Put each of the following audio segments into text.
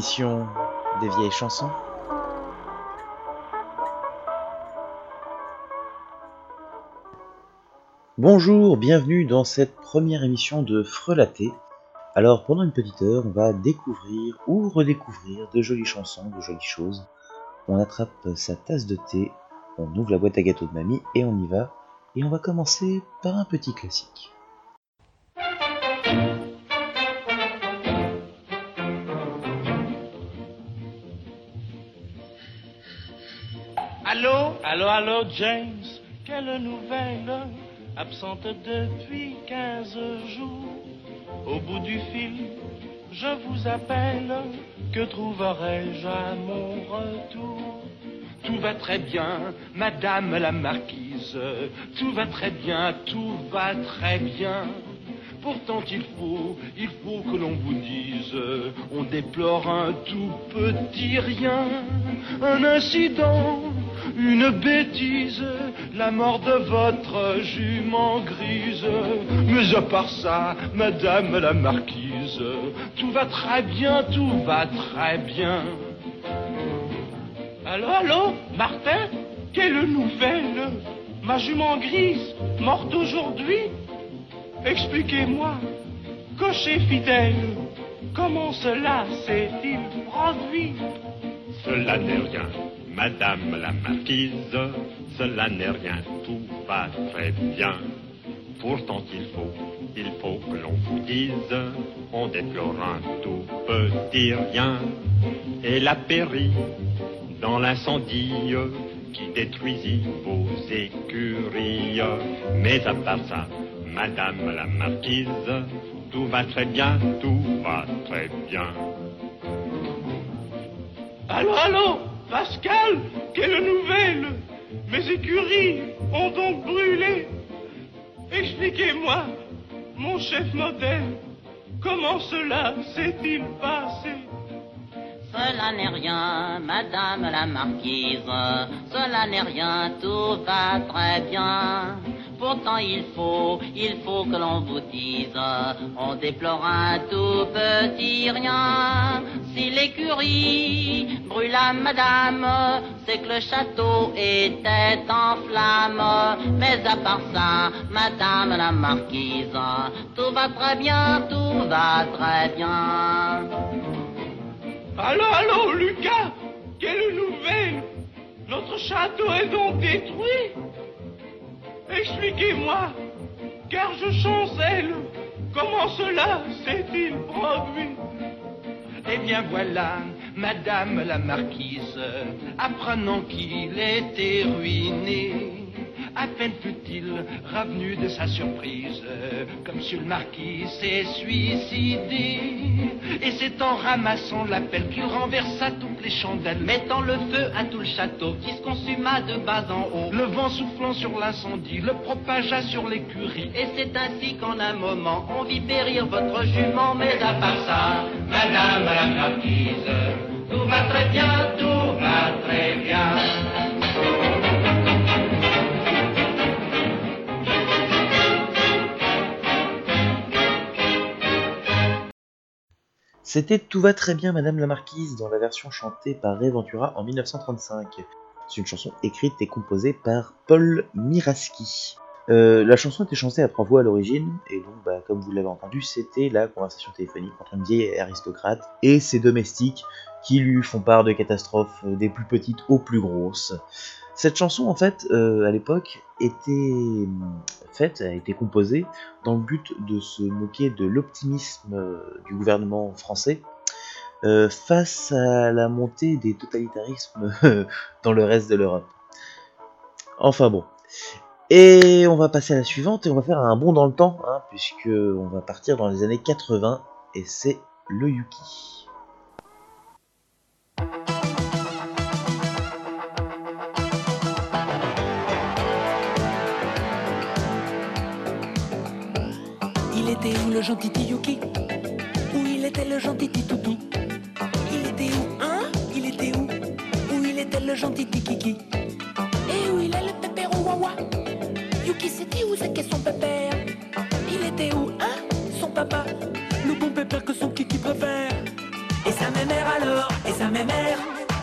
Des vieilles chansons. Bonjour, bienvenue dans cette première émission de Frelaté. Alors pendant une petite heure, on va découvrir ou redécouvrir de jolies chansons, de jolies choses. On attrape sa tasse de thé, on ouvre la boîte à gâteaux de mamie et on y va. Et on va commencer par un petit classique. Allô James Quelle nouvelle? Absente depuis 15 jours. Au bout du fil, je vous appelle. Que trouverai-je à mon retour? Tout va très bien, madame la marquise. Tout va très bien, tout va très bien. Pourtant il faut, il faut que l'on vous dise, on déplore un tout petit rien, un incident, une bêtise, la mort de votre jument grise. Mais à part ça, madame la marquise, tout va très bien, tout va très bien. Allô, allô, Martin Quelle nouvelle? Ma jument grise, morte aujourd'hui? Expliquez-moi, cocher fidèle, comment cela s'est-il produit? Cela n'est rien, madame la marquise, cela n'est rien, tout va très bien. Pourtant il faut, il faut que l'on vous dise, on déplore un tout petit rien. Elle a péri dans l'incendie qui détruisit vos écuries. Mais à part ça, Madame la marquise, tout va très bien, tout va très bien. Allô, allô, Pascal, quelle nouvelle Mes écuries ont donc brûlé. Expliquez-moi, mon chef modèle, comment cela s'est-il passé? Cela n'est rien, Madame la marquise, cela n'est rien, tout va très bien. Pourtant il faut, il faut que l'on vous dise, on déplore un tout petit rien. Si l'écurie brûla madame, c'est que le château était en flammes. Mais à part ça, madame la marquise, tout va très bien, tout va très bien. Allô, allô, Lucas Quelle nouvelle? Notre château est donc détruit? Expliquez-moi, car je chancelle. Comment cela s'est-il produit? Eh bien voilà, Madame la Marquise, apprenant qu'il était ruiné, à peine fut-il revenu de sa surprise, comme Monsieur le Marquis s'est suicidé. Et c'est en ramassant la pelle qu'il renversa toutes les chandelles, mettant le feu à tout le château qui se consuma de bas en haut. Le vent soufflant sur l'incendie le propagea sur l'écurie. Et c'est ainsi qu'en un moment on vit périr votre jument, mais à part ça, Madame la Marquise, tout va très bien, tout va très bien. C'était Tout va très bien Madame la Marquise dans la version chantée par Ray Ventura en 1935. C'est une chanson écrite et composée par Paul Miraski. Euh, la chanson était chantée à trois voix à l'origine, et donc, bah, comme vous l'avez entendu, c'était la conversation téléphonique entre une vieille aristocrate et ses domestiques qui lui font part de catastrophes euh, des plus petites aux plus grosses. Cette chanson, en fait, euh, à l'époque, était hum, faite, a été composée dans le but de se moquer de l'optimisme euh, du gouvernement français euh, face à la montée des totalitarismes dans le reste de l'Europe. Enfin bon. Et on va passer à la suivante et on va faire un bond dans le temps, hein, puisque on va partir dans les années 80 et c'est le Yuki. Le gentil Yuki Où il était le gentil Toutou Il était où, hein? Il était où? Où il était le gentil Kiki Et où il est le pépéro Wawa Yuki dit où? C'est qu'est son pépère. Il était où, hein? Son papa. Le bon pépère que son kiki préfère. Et sa mémère alors? Et sa mémère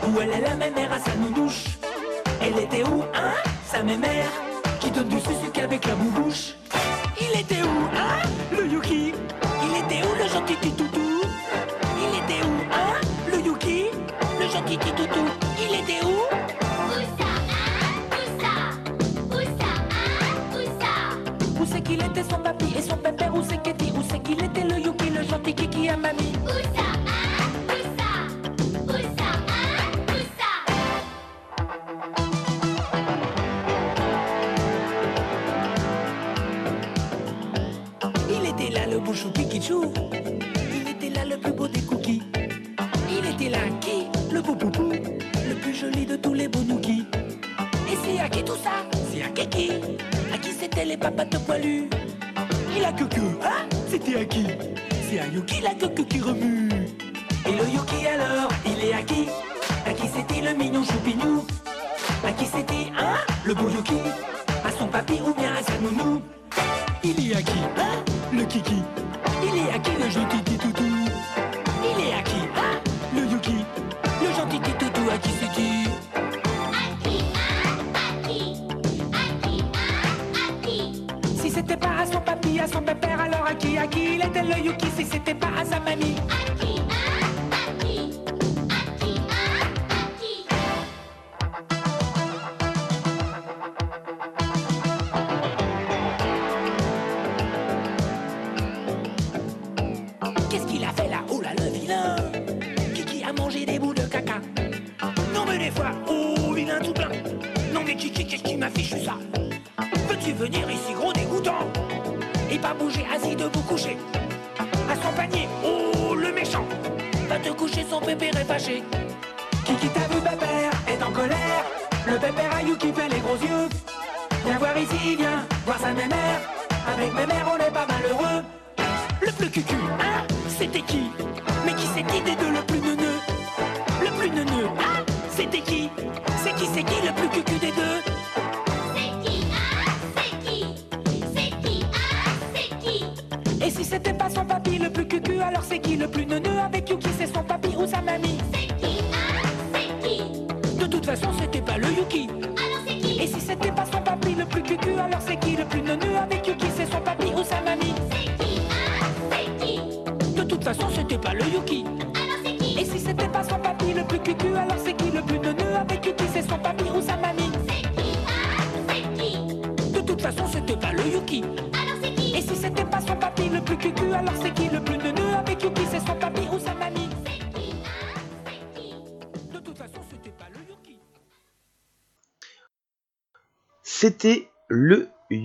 Où elle est la mémère à sa noudouche Elle était où, hein? Sa mémère Qui donne du sucre avec la boubouche? Il était où, hein Le Yuki? Il était où le gentil petit toutou Il était où, hein Le Yuki? Le gentil petit toutou Il était où? Où c'est qu'il était son papy et son pépère? Où c'est qu'était Où c'est qu'il était le Yuki Le gentil kiki à mamie? Il Il était là le plus beau des cookies. Il était là qui Le beau poupou. Le plus joli de tous les bonouki Et c'est à qui tout ça C'est à Kiki À qui c'était les papates poilus Il a que que, hein C'était à qui C'est à Yuki la queue qui remue. Et le Yuki alors Il est à qui À qui c'était le mignon choupignou À qui c'était, hein Le beau Yuki À son papy ou bien à sa nounou il est à qui, hein Le kiki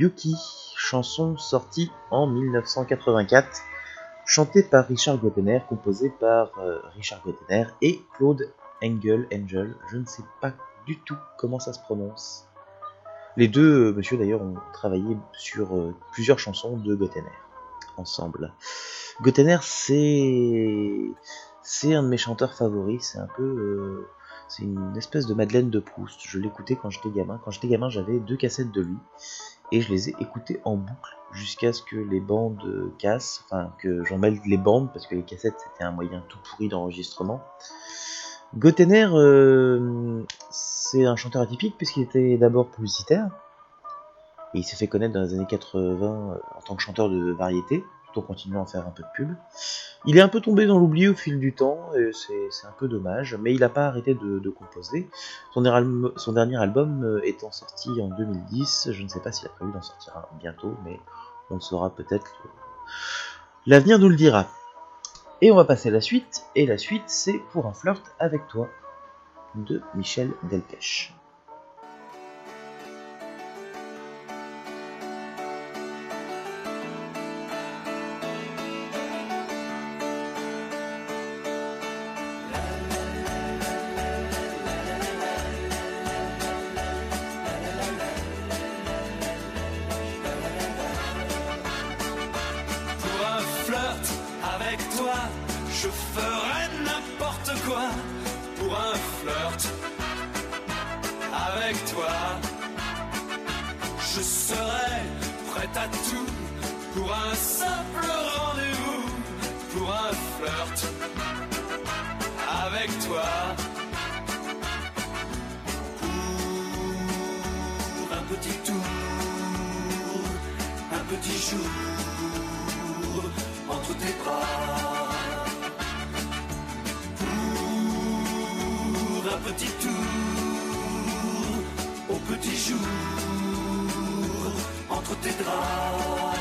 Yuki, chanson sortie en 1984, chantée par Richard Gottener, composée par euh, Richard Gottener et Claude Engel, Angel, je ne sais pas du tout comment ça se prononce. Les deux euh, monsieur d'ailleurs ont travaillé sur euh, plusieurs chansons de Gottener ensemble. Gottener c'est c'est un de mes chanteurs favoris, c'est un peu euh, c'est une espèce de Madeleine de Proust. Je l'écoutais quand j'étais gamin. Quand j'étais gamin, j'avais deux cassettes de lui et je les ai écoutées en boucle jusqu'à ce que les bandes euh, cassent, enfin que j'en mêle les bandes parce que les cassettes c'était un moyen tout pourri d'enregistrement. Gottener, euh, c'est un chanteur atypique puisqu'il était d'abord publicitaire et il s'est fait connaître dans les années 80 euh, en tant que chanteur de variété, en continuant à faire un peu de pub. Il est un peu tombé dans l'oubli au fil du temps, et c'est un peu dommage, mais il n'a pas arrêté de, composer. Son, dernier album- euh, étant sorti en 2010, je ne sais pas s'il a prévu d'en sortir bientôt, mais on le saura peut-être. euh, L'avenir nous le dira. Et on va passer à la suite, et la suite c'est Pour un flirt avec toi de Michel Delpech. Petit tour, un petit jour entre tes bras. Pour un petit tour, au petit jour entre tes draps.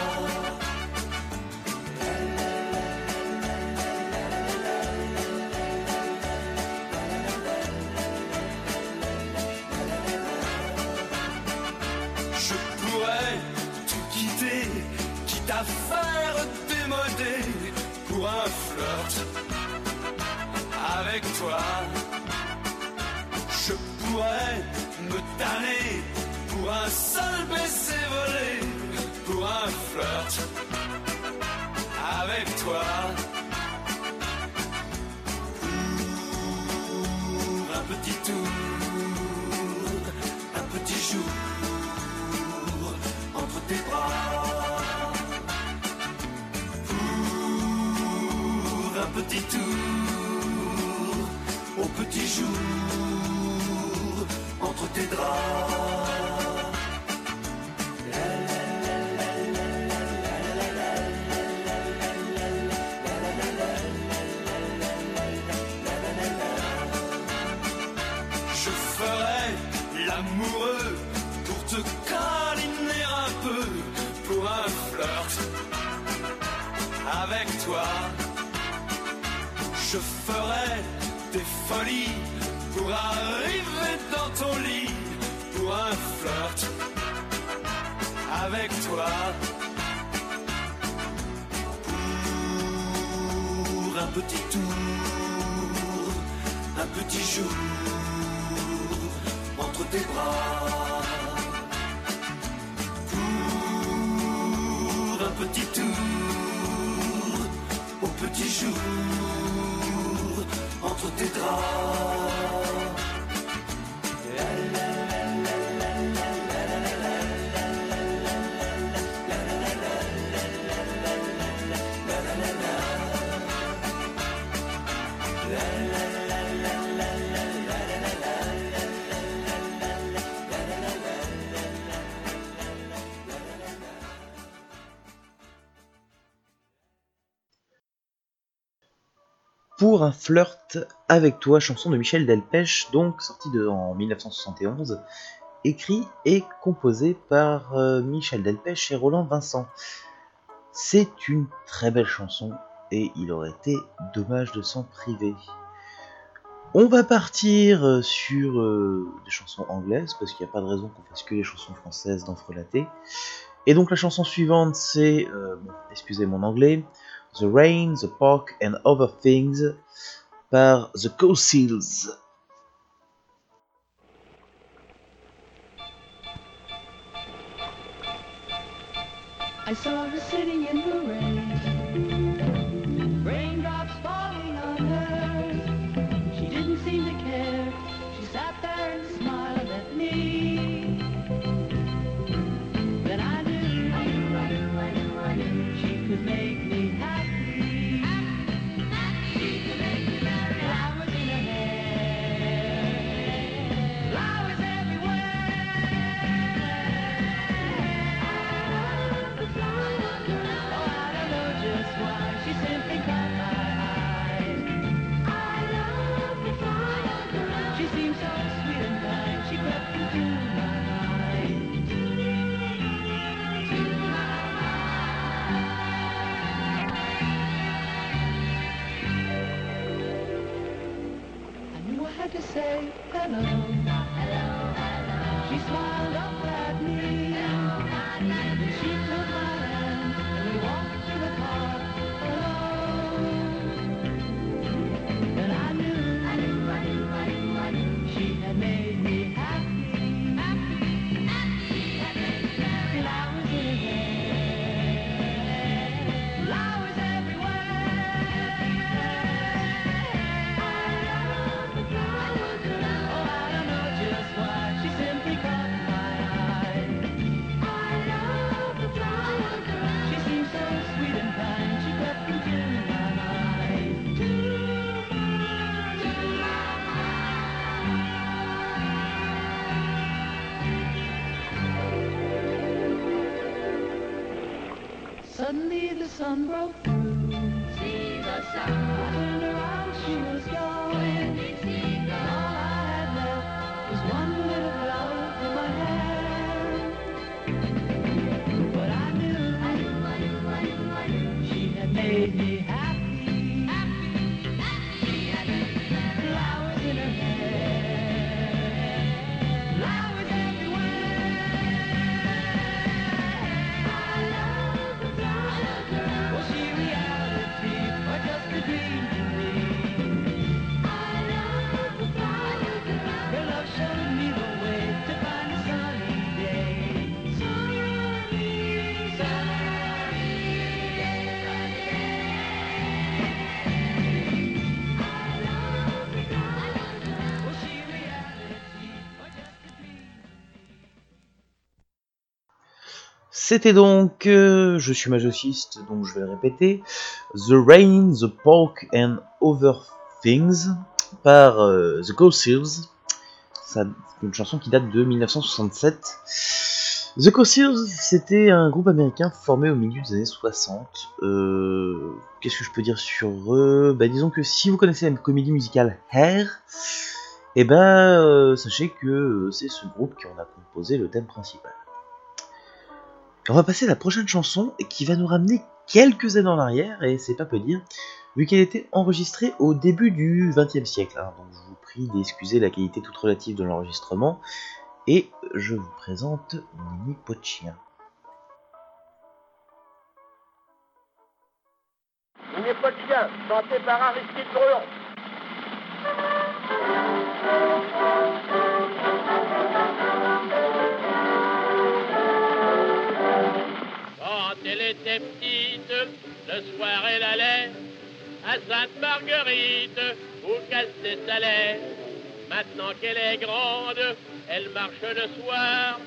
Avec toi. Pour un petit tour, un petit jour entre tes bras. Un petit tour, au petit jour entre tes draps. Un flirt avec toi, chanson de Michel Delpech, donc sortie en 1971, écrit et composé par euh, Michel Delpech et Roland Vincent. C'est une très belle chanson et il aurait été dommage de s'en priver. On va partir euh, sur euh, des chansons anglaises parce qu'il n'y a pas de raison qu'on fasse que les chansons françaises dans Frelaté. Et donc la chanson suivante c'est, excusez mon anglais, The Rain, The Park and Other Things par The Co Seals. I saw her sitting in C'était donc, euh, je suis masochiste, donc je vais le répéter, The Rain, The Pork and Other Things par euh, The Ghost Seals. C'est une chanson qui date de 1967. The Ghost Seals, c'était un groupe américain formé au milieu des années 60. Euh, Qu'est-ce que je peux dire sur eux? Bah disons que si vous connaissez la comédie musicale Hair, et ben euh, sachez que c'est ce groupe qui en a composé le thème principal. On va passer à la prochaine chanson qui va nous ramener quelques années en arrière, et c'est pas peu dire, vu qu'elle était enregistrée au début du XXe siècle. hein. donc je vous prie d'excuser la qualité toute relative de l'enregistrement, et je vous présente Nini Pochien. Chien, chanté par Aristide Bruand. Était petite, le soir elle allait à Sainte-Marguerite où casser sa lait. Maintenant qu'elle est grande, elle marche le soir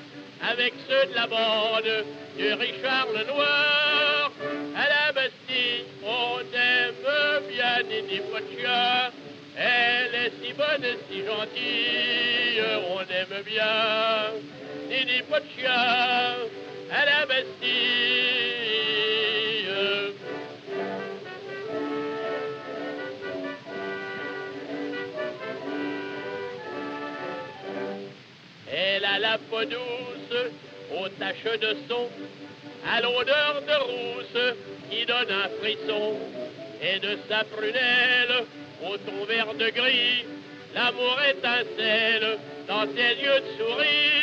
avec ceux de la bande du Richard le Noir. À la Bastille, on aime bien Nini Pochia. Elle est si bonne et si gentille, on aime bien Nini Pochia la. Elle a la peau douce, aux taches de son, à l'odeur de rousse qui donne un frisson, et de sa prunelle au ton vert de gris, l'amour étincelle dans ses yeux de souris.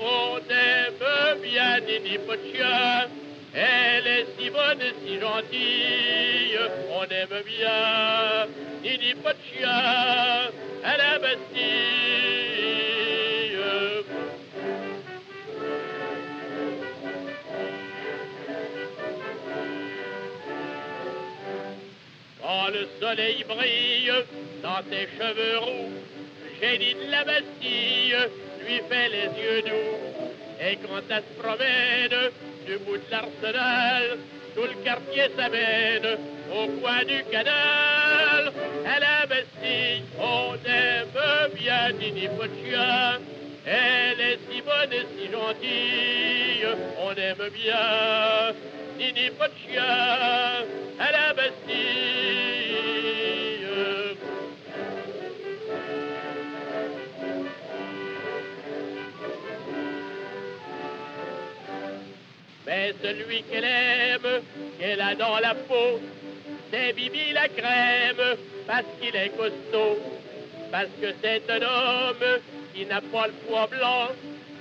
On aime bien Nini Pochia. Elle est si bonne et si gentille, on aime bien Nini Pochia. À la Bastille. Quand le soleil brille dans tes cheveux roux, génie de la Bastille fait les yeux doux. Et quand elle se promène du bout de l'arsenal, tout le quartier s'amène au coin du canal. À la Bastille, on aime bien Nini Pochia. Elle est si bonne et si gentille, on aime bien Nini Pochia à celui qu'elle aime, qu'elle a dans la peau, c'est Bibi la crème, parce qu'il est costaud, parce que c'est un homme qui n'a pas le poids blanc,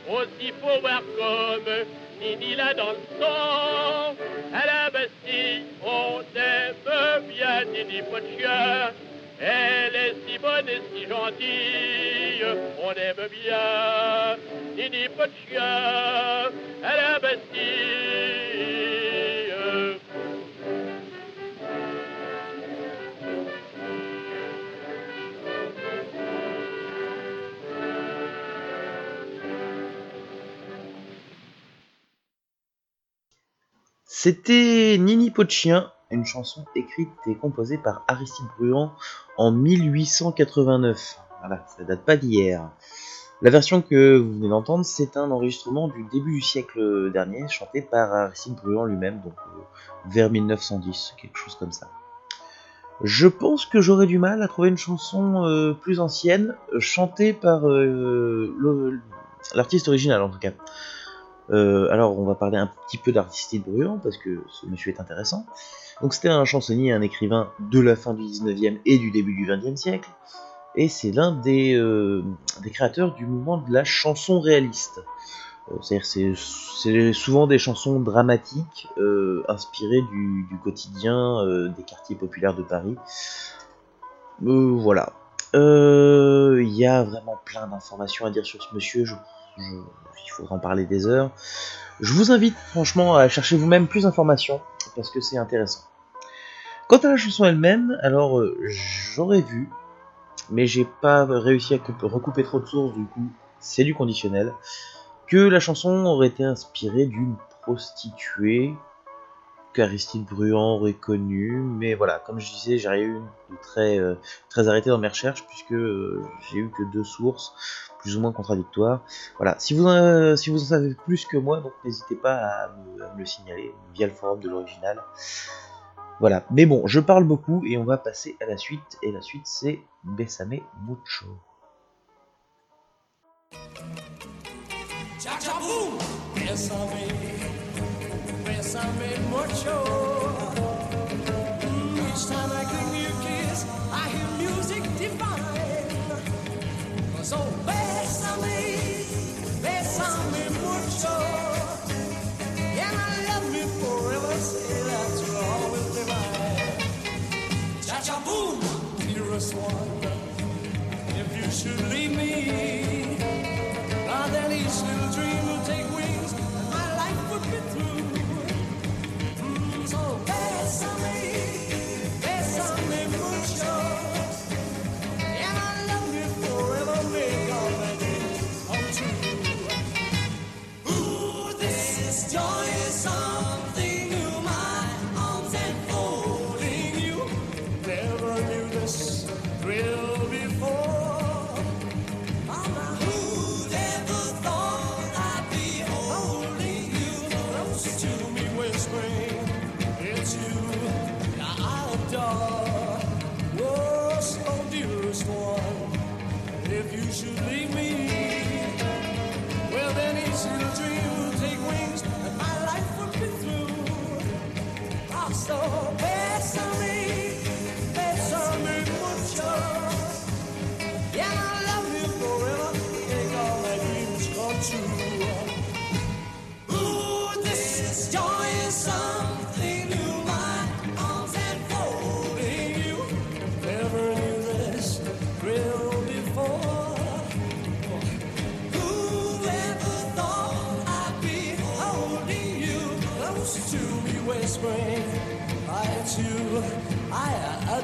aussi voir comme Nini l'a dans le sang. À la Bastille, on aime bien Nini Pochia. Elle est si bonne et si gentille, on aime bien Nini Pochia. À la. C'était Nini Pochien, une chanson écrite et composée par Aristide Bruand en 1889. Voilà, ça date pas d'hier. La version que vous venez d'entendre, c'est un enregistrement du début du siècle dernier, chanté par Aristide Bruand lui-même, donc euh, vers 1910, quelque chose comme ça. Je pense que j'aurais du mal à trouver une chanson euh, plus ancienne, euh, chantée par l'artiste original en tout cas. Alors on va parler un petit peu d'Aristide Bruand, parce que ce monsieur est intéressant. Donc c'était un chansonnier, un écrivain de la fin du 19e et du début du 20e siècle, et c'est l'un des, euh, des créateurs du mouvement de la chanson réaliste. Euh, C'est-à-dire c'est souvent des chansons dramatiques euh, inspirées du, quotidien des quartiers populaires de Paris. Voilà. Il y a vraiment plein d'informations à dire sur ce monsieur. Il faudra en parler des heures. Je vous invite franchement à chercher vous-même plus d'informations parce que c'est intéressant. Quant à la chanson elle-même, alors j'aurais vu, mais j'ai pas réussi à couper- recouper trop de sources, du coup c'est du conditionnel, que la chanson aurait été inspirée d'une prostituée qu'Aristide Bruand aurait connue, mais voilà, comme je disais, j'ai rien de très, euh, très arrêté dans mes recherches puisque euh, j'ai eu que deux sources plus ou moins contradictoires. Voilà, si vous, vous en savez plus que moi, n'hésitez pas à me le signaler via le forum de l'original. Voilà, mais bon, je parle beaucoup et on va passer à la suite, et la suite c'est Besame Mucho. Should leave me.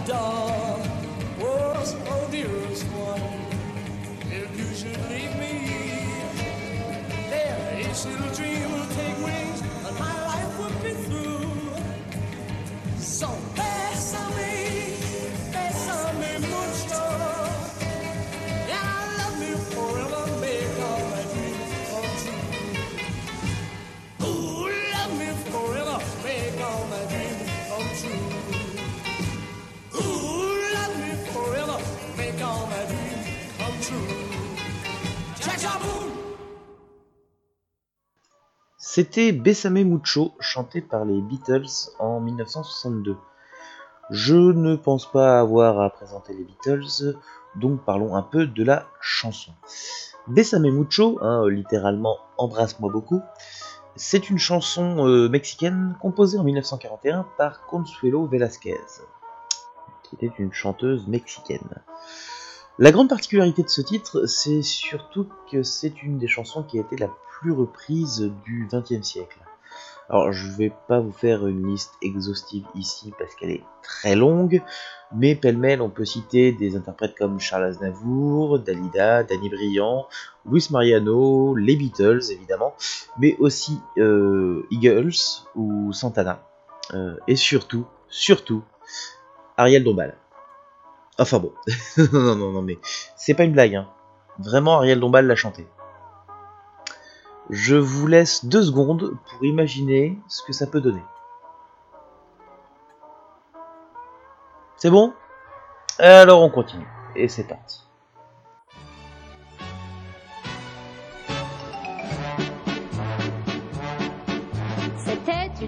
Dog. C'était Besame Mucho, chanté par les Beatles en 1962. Je ne pense pas avoir à présenter les Beatles, donc parlons un peu de la chanson. Besame Mucho, hein, littéralement Embrasse-moi beaucoup, c'est une chanson euh, mexicaine composée en 1941 par Consuelo Velasquez, qui était une chanteuse mexicaine. La grande particularité de ce titre, c'est surtout que c'est une des chansons qui a été la plus reprise du XXe siècle. Alors, je vais pas vous faire une liste exhaustive ici parce qu'elle est très longue, mais pêle-mêle, on peut citer des interprètes comme Charles Aznavour, Dalida, Danny Briand, Luis Mariano, les Beatles évidemment, mais aussi euh, Eagles ou Santana, Euh, et surtout, surtout, Ariel Dombal. Enfin bon, non, non, non, mais c'est pas une blague, hein. Vraiment, Ariel Dombal l'a chanté. Je vous laisse deux secondes pour imaginer ce que ça peut donner. C'est bon? Alors on continue. Et c'est parti.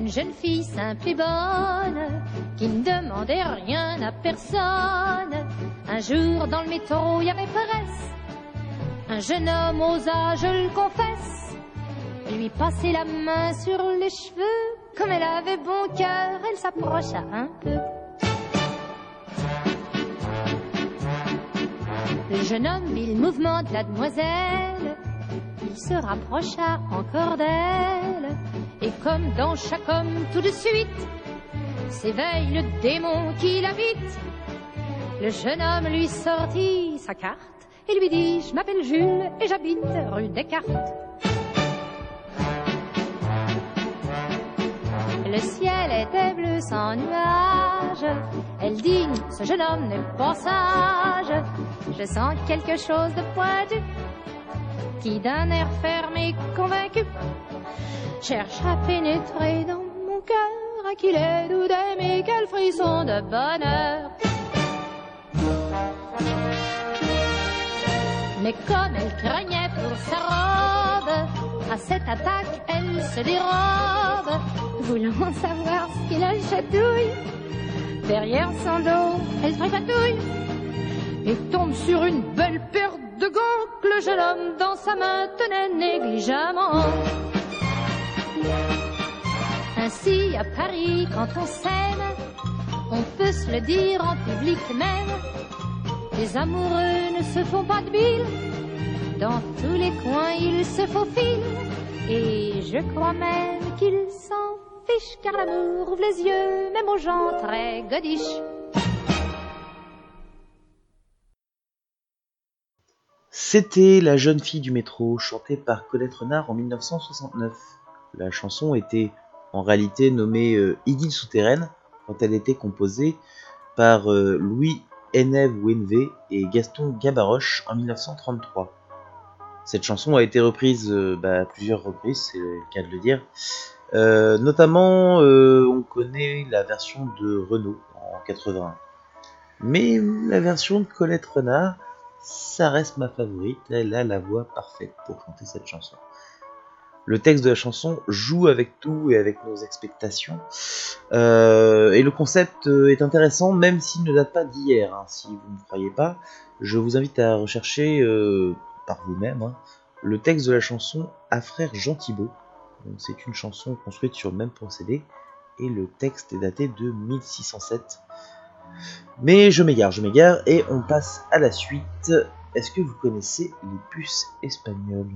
Une jeune fille simple et bonne qui ne demandait rien à personne. Un jour dans le métro, il y avait presse. Un jeune homme osa, je le confesse, lui passer la main sur les cheveux. Comme elle avait bon cœur, elle s'approcha un peu. Le jeune homme vit le mouvement de la demoiselle. Il se rapprocha encore d'elle. Et comme dans chaque homme, tout de suite, s'éveille le démon qui l'habite. Le jeune homme lui sortit sa carte et lui dit Je m'appelle Jules et j'habite rue Descartes. Le ciel était bleu sans nuage. Elle dit Ce jeune homme n'est pas sage. Je sens quelque chose de pointu qui d'un air fermé convaincu cherche à pénétrer dans mon cœur à qui est doux d'aimer quel frisson de bonheur. Mais comme elle craignait pour sa robe, à cette attaque elle se dérobe, voulant savoir ce qu'il a chatouille. Derrière son dos, elle se tripatouille et tombe sur une belle paire de gants que le jeune homme dans sa main tenait négligemment. Ainsi, à Paris, quand on s'aime, on peut se le dire en public même. Les amoureux ne se font pas de bile, dans tous les coins ils se faufilent. Et je crois même qu'ils s'en fichent, car l'amour ouvre les yeux, même aux gens très godiches. C'était La jeune fille du métro, chantée par Colette Renard en 1969. La chanson était en réalité nommée euh, Idylle souterraine quand elle était composée par euh, Louis Hennev Wenvé et Gaston Gabaroche en 1933. Cette chanson a été reprise euh, bah, à plusieurs reprises, c'est le cas de le dire. Notamment, on connaît la version de Renault en 81. Mais la version de Colette Renard, ça reste ma favorite. Elle a la voix parfaite pour chanter cette chanson. Le texte de la chanson joue avec tout et avec nos expectations. Euh, et le concept euh, est intéressant, même s'il ne date pas d'hier. hein. Si vous ne croyez pas, je vous invite à rechercher euh, par vous-même hein, le texte de la chanson à frère Jean Thibault. C'est une chanson construite sur le même procédé et le texte est daté de 1607. Mais je m'égare, je m'égare et on passe à la suite. Est-ce que vous connaissez les puces espagnoles?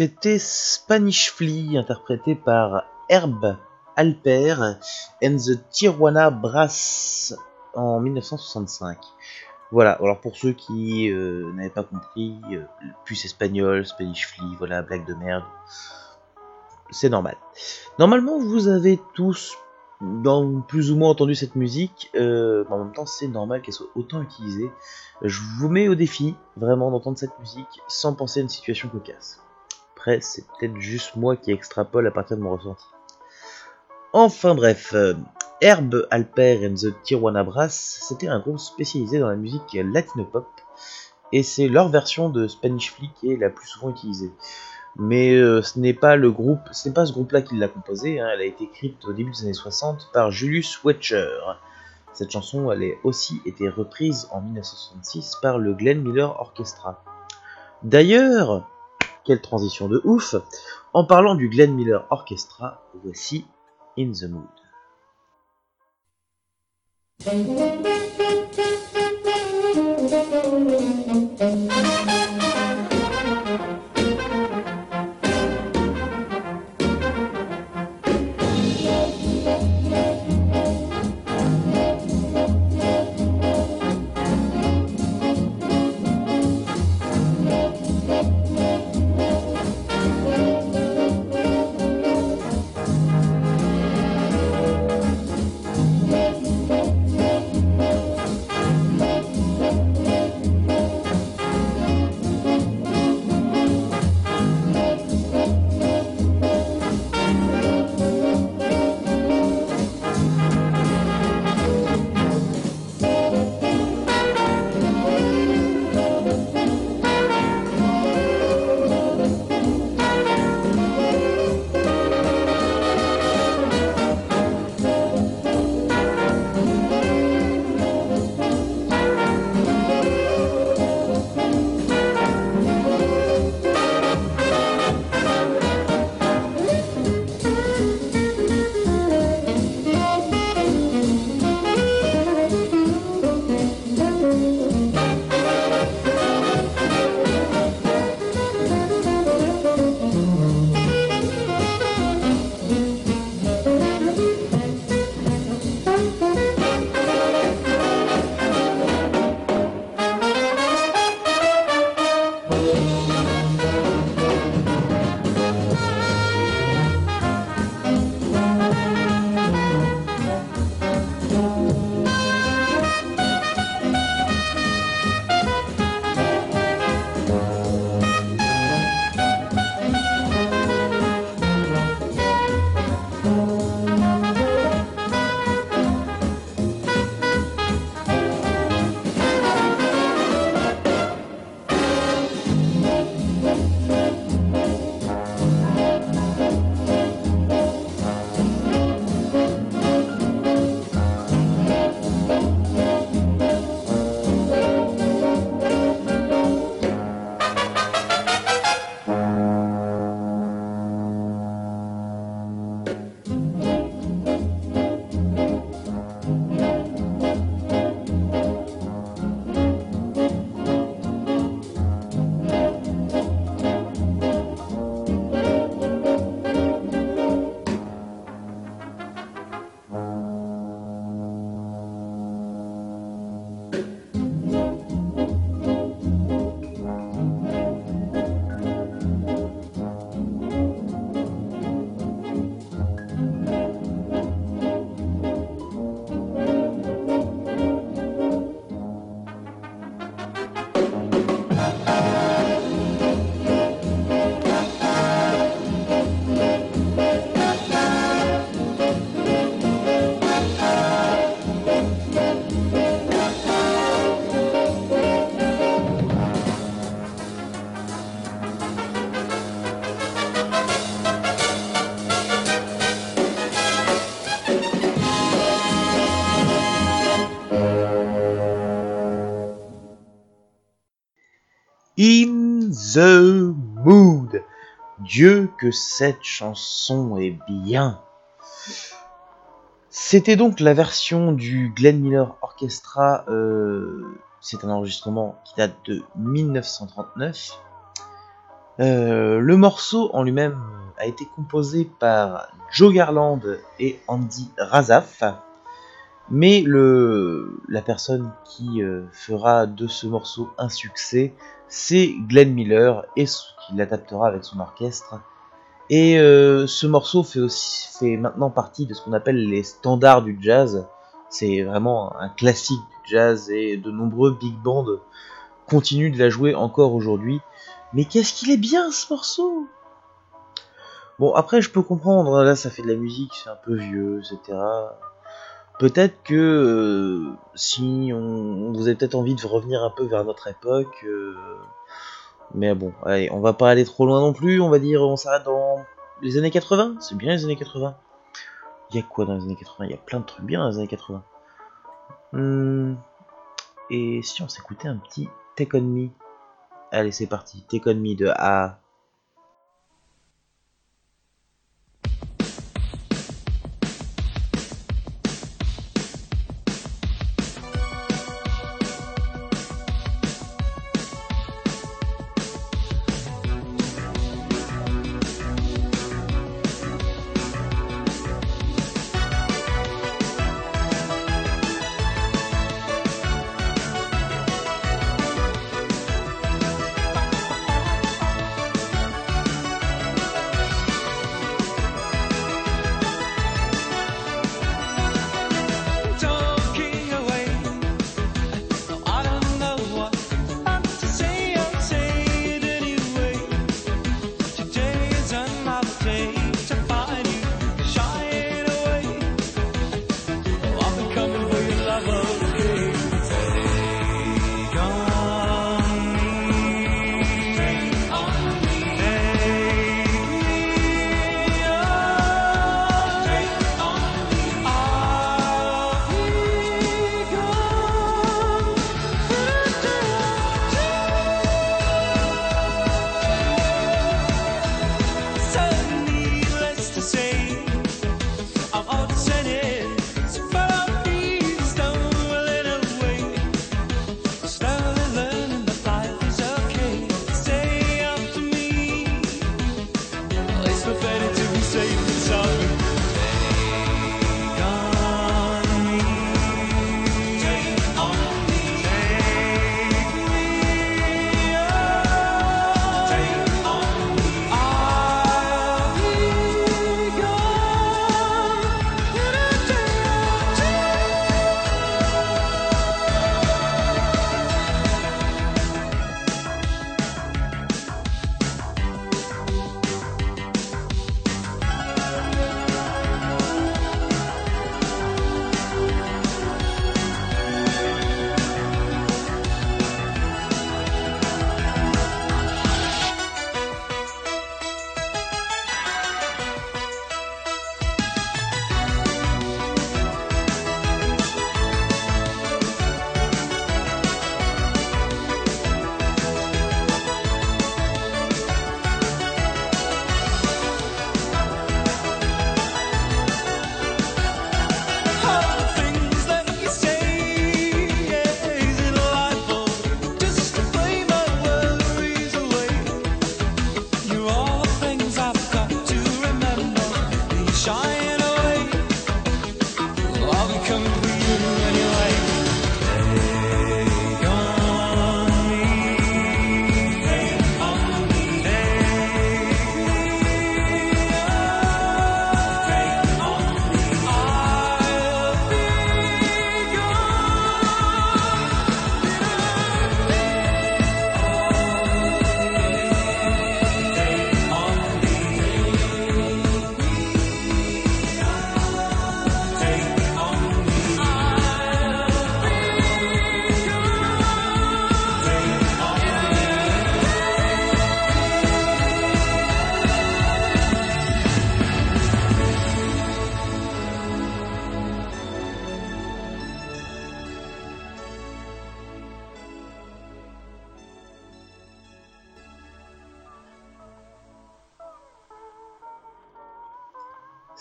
C'était Spanish Flea, interprété par Herb Alper and the Tijuana Brass en 1965. Voilà, alors pour ceux qui euh, n'avaient pas compris, euh, puce espagnol, Spanish Flea, voilà, blague de merde, c'est normal. Normalement, vous avez tous dans plus ou moins entendu cette musique, euh, mais en même temps, c'est normal qu'elle soit autant utilisée. Je vous mets au défi, vraiment, d'entendre cette musique sans penser à une situation cocasse. Après, c'est peut-être juste moi qui extrapole à partir de mon ressenti. Enfin bref, euh, Herb Alper and the Tijuana Brass, c'était un groupe spécialisé dans la musique latino-pop, et c'est leur version de Spanish Flea qui est la plus souvent utilisée. Mais euh, ce n'est pas le groupe, ce n'est pas ce groupe-là qui l'a composée, hein, elle a été écrite au début des années 60 par Julius Wetcher. Cette chanson, elle a aussi été reprise en 1966 par le Glenn Miller Orchestra. D'ailleurs, transition de ouf En parlant du Glenn Miller Orchestra, voici In the Mood. In the Mood. Dieu que cette chanson est bien. C'était donc la version du Glenn Miller Orchestra. euh, c'est un enregistrement qui date de 1939. Euh, le morceau en lui-même a été composé par Joe Garland et Andy Razaf, mais la personne qui euh, fera de ce morceau un succès, c'est Glenn Miller et qui l'adaptera avec son orchestre. Et euh, ce morceau fait aussi fait maintenant partie de ce qu'on appelle les standards du jazz. C'est vraiment un classique du jazz et de nombreux big bands continuent de la jouer encore aujourd'hui. Mais qu'est-ce qu'il est bien ce morceau Bon après je peux comprendre, là ça fait de la musique, c'est un peu vieux, etc. Peut-être que euh, si on, vous avez peut-être envie de revenir un peu vers notre époque, euh, mais bon, allez, on va pas aller trop loin non plus, on va dire, on s'arrête dans les années 80, c'est bien les années 80. Il y a quoi dans les années 80 Il y a plein de trucs bien dans les années 80. Hmm, Et si on s'écoutait un petit Take On Me? Allez, c'est parti, Take On Me de A.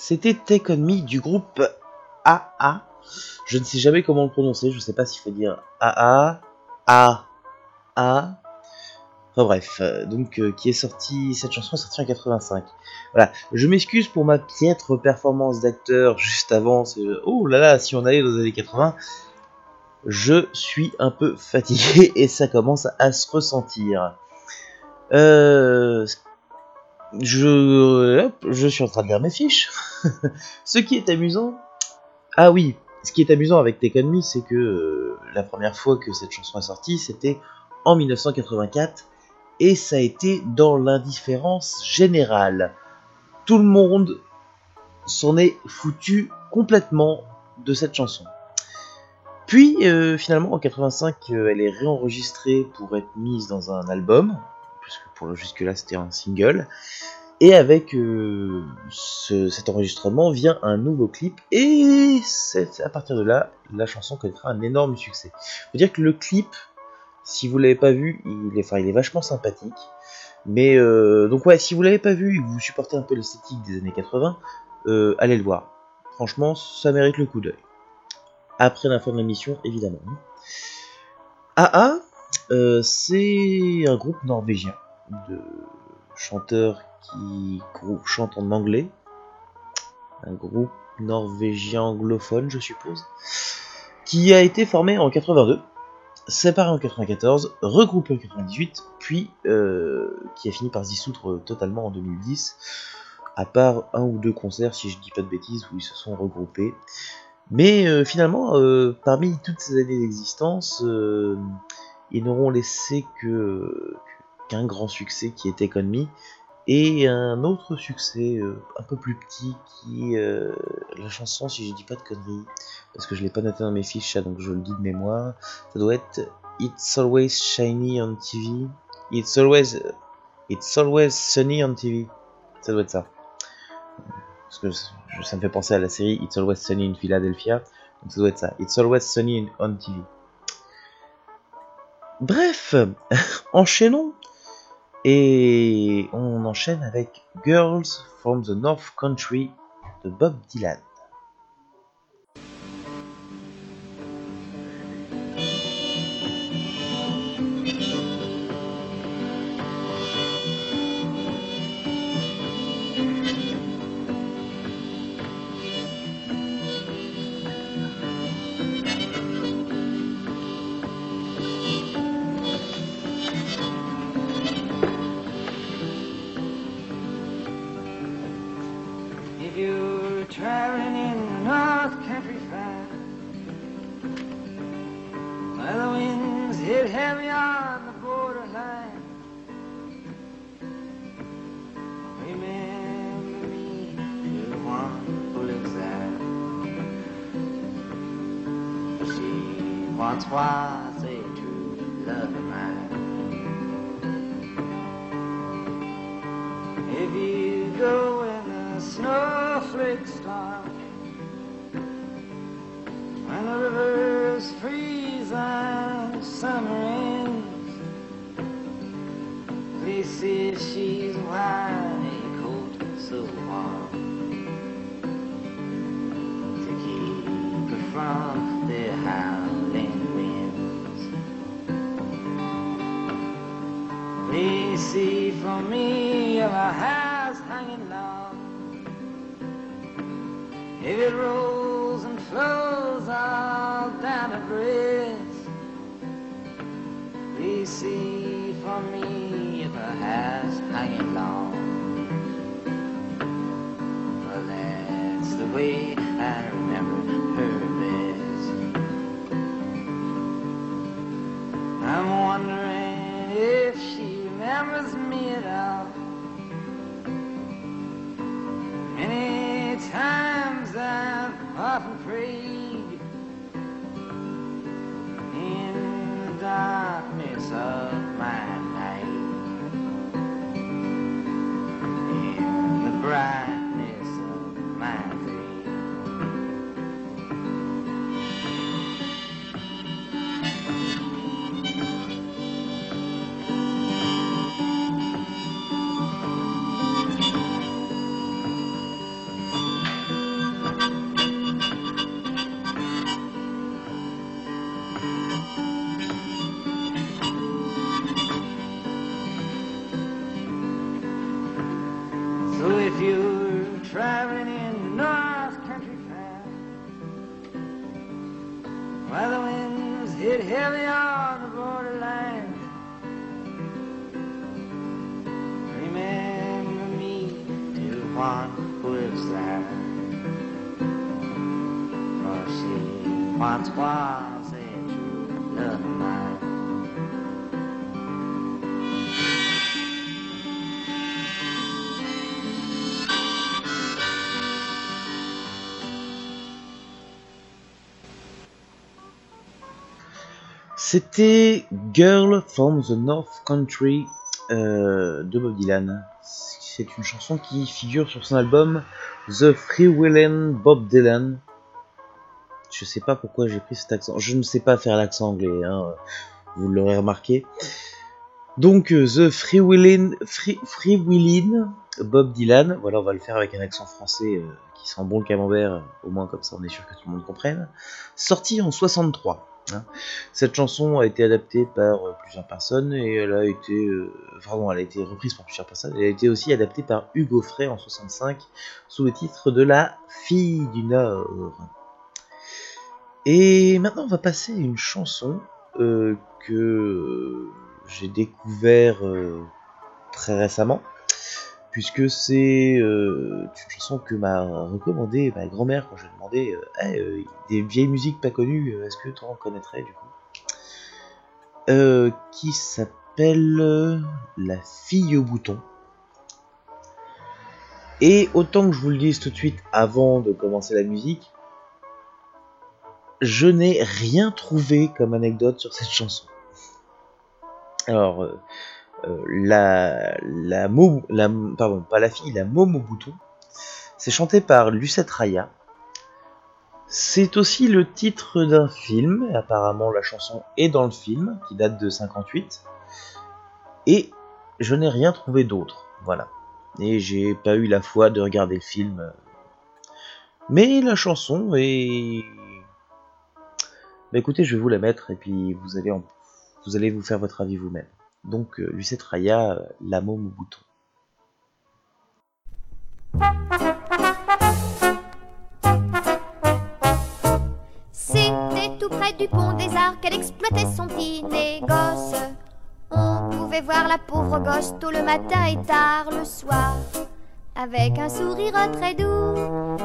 C'était Take On Me du groupe AA. Je ne sais jamais comment le prononcer, je sais pas s'il faut dire AA, A, A. Enfin bref, euh, donc euh, qui est sorti, cette chanson est sortie en 85. Voilà, je m'excuse pour ma piètre performance d'acteur juste avant. c'est- Oh là là, si on allait dans les années 80, je suis un peu fatigué et ça commence à se ressentir. Euh, je, suis en train de lire mes fiches. Ce qui est amusant, ah oui, ce qui est amusant avec Take Me, c'est que euh, la première fois que cette chanson est sortie, c'était en 1984 et ça a été dans l'indifférence générale. Tout le monde s'en est foutu complètement de cette chanson. Puis euh, finalement en 85, euh, elle est réenregistrée pour être mise dans un album, puisque pour jusque là c'était un single. Et avec euh, ce- cet enregistrement vient un nouveau clip et à partir de là la chanson connaîtra un énorme succès. Faut dire que le clip, si vous l'avez pas vu, il est, vachement sympathique. Mais euh, donc ouais, si vous l'avez pas vu et que vous supportez un peu l'esthétique des années 80, euh, allez le voir. Franchement, ça mérite le coup d'œil. Après la fin de l'émission, évidemment. AA, euh, c'est un groupe norvégien de chanteurs qui chantent en anglais. Un groupe norvégien anglophone, je suppose. Qui a été formé en 82 séparé en 94, regroupé en 98, puis euh, qui a fini par se dissoudre totalement en 2010, à part un ou deux concerts, si je dis pas de bêtises, où ils se sont regroupés. Mais euh, finalement, parmi toutes ces années d'existence, ils n'auront laissé que qu'un grand succès qui On Me, et un autre succès euh, un peu plus petit qui euh, la chanson si je dis pas de conneries parce que je l'ai pas noté dans mes fiches donc je le dis de mémoire. Ça doit être It's always shiny on TV It's always It's always sunny on TV ça doit être ça. Parce que ça me fait penser à la série It's always sunny in Philadelphia. Donc ça doit être ça. It's always sunny on TV bref enchaînons et on enchaîne avec Girls from the North Country de Bob Dylan. Summer ends, see if she's wearing a coat so warm to keep her from the howling winds. Please see for me if a house where the winds hit heavy on the borderline. Remember me to one who lives there. For she once was C'était Girl from the North Country euh, de Bob Dylan. C'est une chanson qui figure sur son album The Freewheelin' Bob Dylan. Je sais pas pourquoi j'ai pris cet accent. Je ne sais pas faire l'accent anglais, hein. vous l'aurez remarqué. Donc euh, The Free, Freewheelin' Bob Dylan. Voilà, on va le faire avec un accent français euh, qui sent bon le camembert. Au moins comme ça, on est sûr que tout le monde comprenne. Sorti en 63. Hein. Cette chanson a été adaptée par euh, plusieurs personnes et elle a été, euh, elle a été reprise par plusieurs personnes. Elle a été aussi adaptée par Hugo Frey en 65 sous le titre de La Fille du Nord. Et maintenant, on va passer à une chanson euh, que j'ai découvert très récemment, puisque c'est euh, une chanson que m'a recommandé ma grand-mère quand je lui ai demandé euh, euh, des vieilles musiques pas connues, est-ce que toi en connaîtrais du coup? Qui s'appelle La fille au bouton. Et autant que je vous le dise tout de suite avant de commencer la musique, je n'ai rien trouvé comme anecdote sur cette chanson. Alors, euh, la, la, mo, la, pardon, pas la fille, la môme au bouton, c'est chanté par Lucette Raya. C'est aussi le titre d'un film, apparemment la chanson est dans le film, qui date de 58. Et je n'ai rien trouvé d'autre, voilà. Et j'ai pas eu la foi de regarder le film. Mais la chanson est... Bah écoutez, je vais vous la mettre et puis vous allez, vous, allez vous faire votre avis vous-même. Donc, euh, Lucette Raya, euh, La môme au bouton. C'était tout près du pont des arts qu'elle exploitait son petit négoce. On pouvait voir la pauvre gosse tôt le matin et tard le soir. Avec un sourire très doux,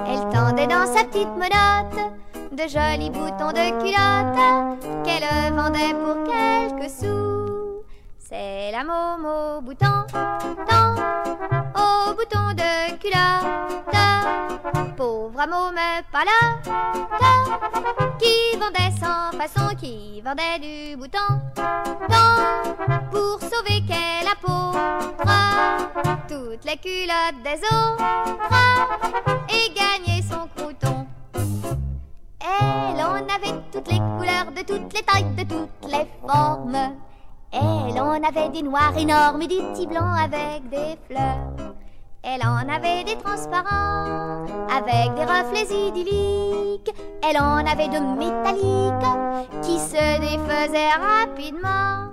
elle tendait dans sa petite menotte de jolis boutons de culotte qu'elle vendait pour quelques sous. C'est la au bouton, tant, au bouton de culotte. Pauvre môme ta, qui vendait sans façon, qui vendait du bouton, tant, pour sauver qu'elle a peau, toutes les culottes des autres, et gagner son crouton. Elle en avait toutes les couleurs, de toutes les tailles, de toutes les formes. Elle en avait des noirs énormes et des petits blancs avec des fleurs. Elle en avait des transparents avec des reflets idylliques. Elle en avait de métalliques qui se défaisaient rapidement.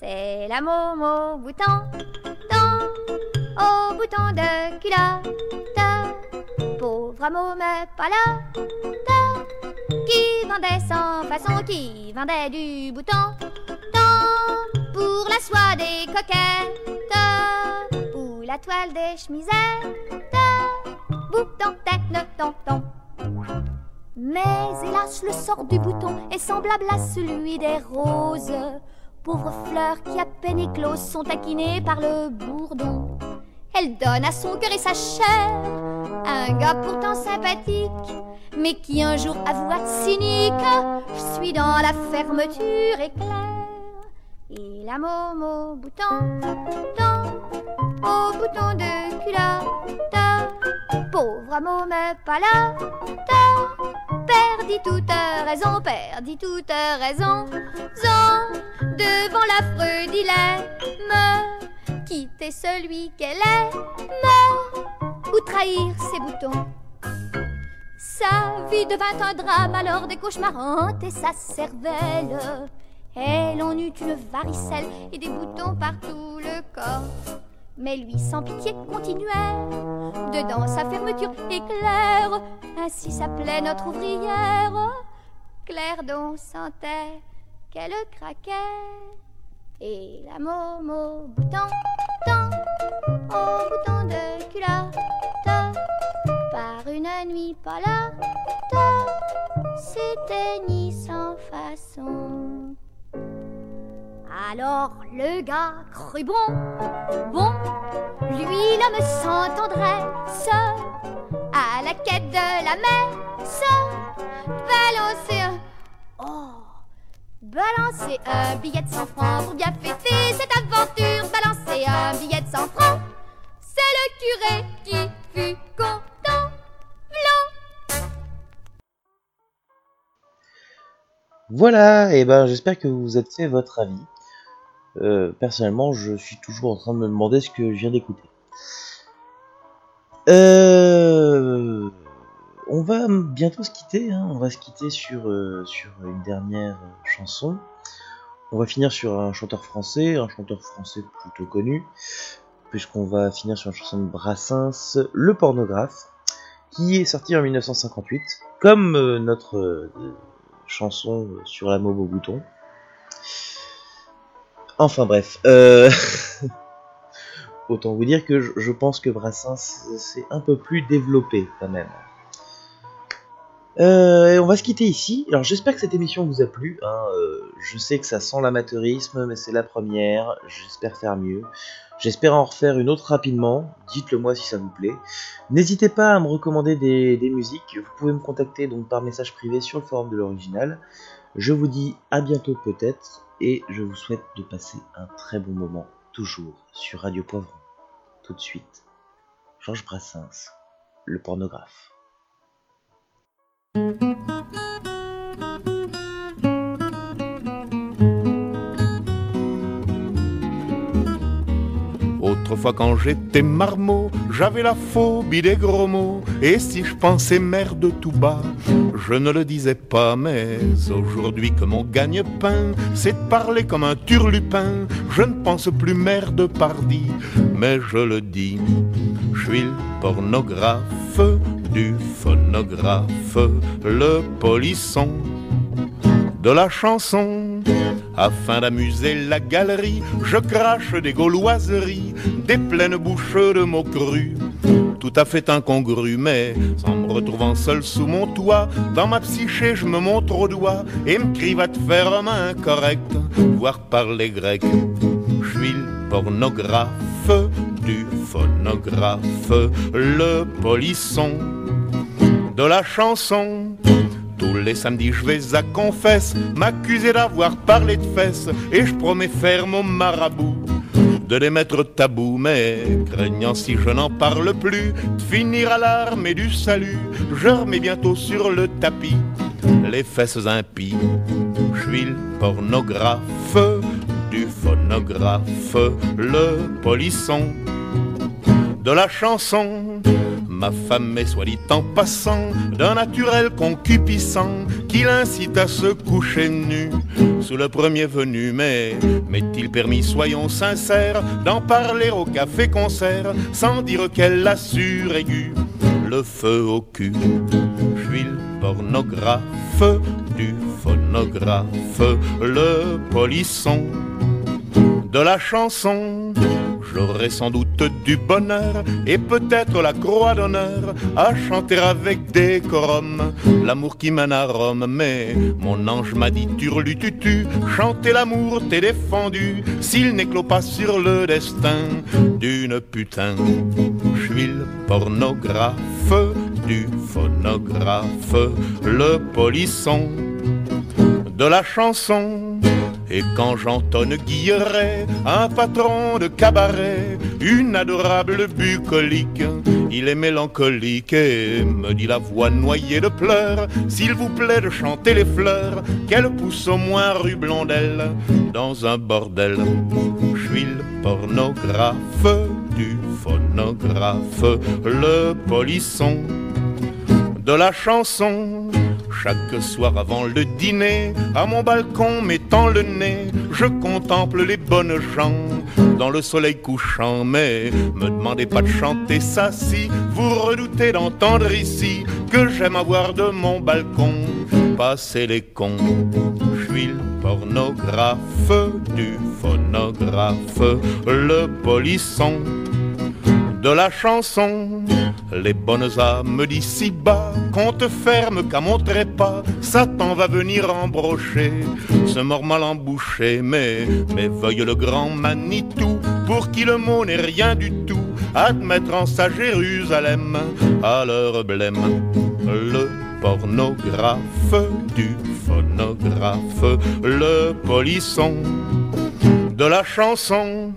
C'est la môme au bouton, ton, au bouton de culotte. Pauvre môme là, qui vendait sans façon, qui vendait du bouton, pour la soie des coquettes ou la toile des chemisettes, bouton, tête. Mais hélas, le sort du bouton est semblable à celui des roses. Pauvres fleurs qui à peine écloses sont taquinées par le bourdon. Elle donne à son cœur et sa chair un gars pourtant sympathique, mais qui un jour avoua cynique Je suis dans la fermeture éclair. Et la môme au bouton, dans, au bouton de culotte. Pauvre môme pas là, perdit toute raison, perdit toute raison. Devant l'affreux dilemme, quitter celui qu'elle aime ou trahir ses boutons. Sa vie devint un drame, alors des cauchemars hantaient sa cervelle. Elle en eut une varicelle et des boutons par tout le corps. Mais lui, sans pitié, continuait. Dedans sa fermeture éclair, ainsi s'appelait notre ouvrière. Claire dont sentait qu'elle craquait. Et la momo bouton, bouton, au bouton de culotte, par une nuit pas là, s'éteignit sans façon. Alors le gars crut bon, bon, lui l'homme sans tendresse, à la quête de la messe, balancer un... Oh Balancer un billet de 100 francs pour bien fêter cette aventure. Balancer un billet de 100 francs, c'est le curé qui fut content. Voilà, et ben j'espère que vous vous êtes fait votre avis. Euh, personnellement, je suis toujours en train de me demander ce que je viens d'écouter. Euh, on va bientôt se quitter, hein. on va se quitter sur, euh, sur une dernière chanson. On va finir sur un chanteur français, un chanteur français plutôt connu, puisqu'on va finir sur une chanson de Brassens, Le Pornographe, qui est sorti en 1958, comme notre chanson sur la mob au bouton. Enfin bref, euh, autant vous dire que je, pense que Brassens c'est un peu plus développé quand même. Euh, on va se quitter ici. Alors j'espère que cette émission vous a plu. hein. Euh, je sais que ça sent l'amateurisme, mais c'est la première. J'espère faire mieux. J'espère en refaire une autre rapidement. Dites-le moi si ça vous plaît. N'hésitez pas à me recommander des, des musiques. Vous pouvez me contacter donc par message privé sur le forum de l'original. Je vous dis à bientôt peut-être et je vous souhaite de passer un très bon moment toujours sur Radio Poivron. Tout de suite, Georges Brassens, le pornographe. Autrefois quand j'étais marmot, j'avais la phobie des gros mots. Et si je pensais merde tout bas, je ne le disais pas. Mais aujourd'hui que mon gagne-pain, c'est de parler comme un turlupin, je ne pense plus merde pardi, mais je le dis. Je suis le pornographe du phonographe, le polisson de la chanson. Afin d'amuser la galerie, je crache des gauloiseries, des pleines bouches de mots crus. Tout à fait incongru, mais en me retrouvant seul sous mon toit, dans ma psyché, je me montre au doigt et me crie va te faire main incorrecte, voire parler grec. Je suis le pornographe du phonographe, le polisson de la chanson. Tous les samedis, je vais à confesse, m'accuser d'avoir parlé de fesses, et je promets ferme au marabout de les mettre tabou, mais craignant si je n'en parle plus, de finir à l'armée du salut, je remets bientôt sur le tapis les fesses impies. Je suis le pornographe du phonographe, le polisson de la chanson. Ma femme est soit dit en passant d'un naturel concupiscent qui l'incite à se coucher nu sous le premier venu. Mais m'est-il permis, soyons sincères, d'en parler au café-concert sans dire qu'elle assure aiguë le feu au cul. Je suis le pornographe du phonographe, le polisson de la chanson. J'aurai sans doute du bonheur et peut-être la croix d'honneur à chanter avec décorum l'amour qui mène à Rome. Mais mon ange m'a dit turlututu, chanter l'amour t'est défendu s'il n'éclot pas sur le destin d'une putain. Je suis le pornographe du phonographe, le polisson de la chanson. Et quand j'entonne Guilleret, un patron de cabaret, une adorable bucolique, il est mélancolique et me dit la voix noyée de pleurs, s'il vous plaît de chanter les fleurs, qu'elle pousse au moins rue Blondelle, dans un bordel. Je suis le pornographe du phonographe, le polisson de la chanson. Chaque soir avant le dîner, à mon balcon mettant le nez, je contemple les bonnes gens dans le soleil couchant. Mais me demandez pas de chanter ça si vous redoutez d'entendre ici que j'aime avoir de mon balcon passer les cons. Je suis le pornographe du phonographe, le polisson de la chanson. Les bonnes âmes d'ici bas, compte ferme qu'à mon trépas, Satan va venir embrocher, se mord mal embouché, mais, mais veuille le grand Manitou, pour qui le mot n'est rien du tout, admettre en sa Jérusalem, à leur blême, le pornographe du phonographe, le polisson de la chanson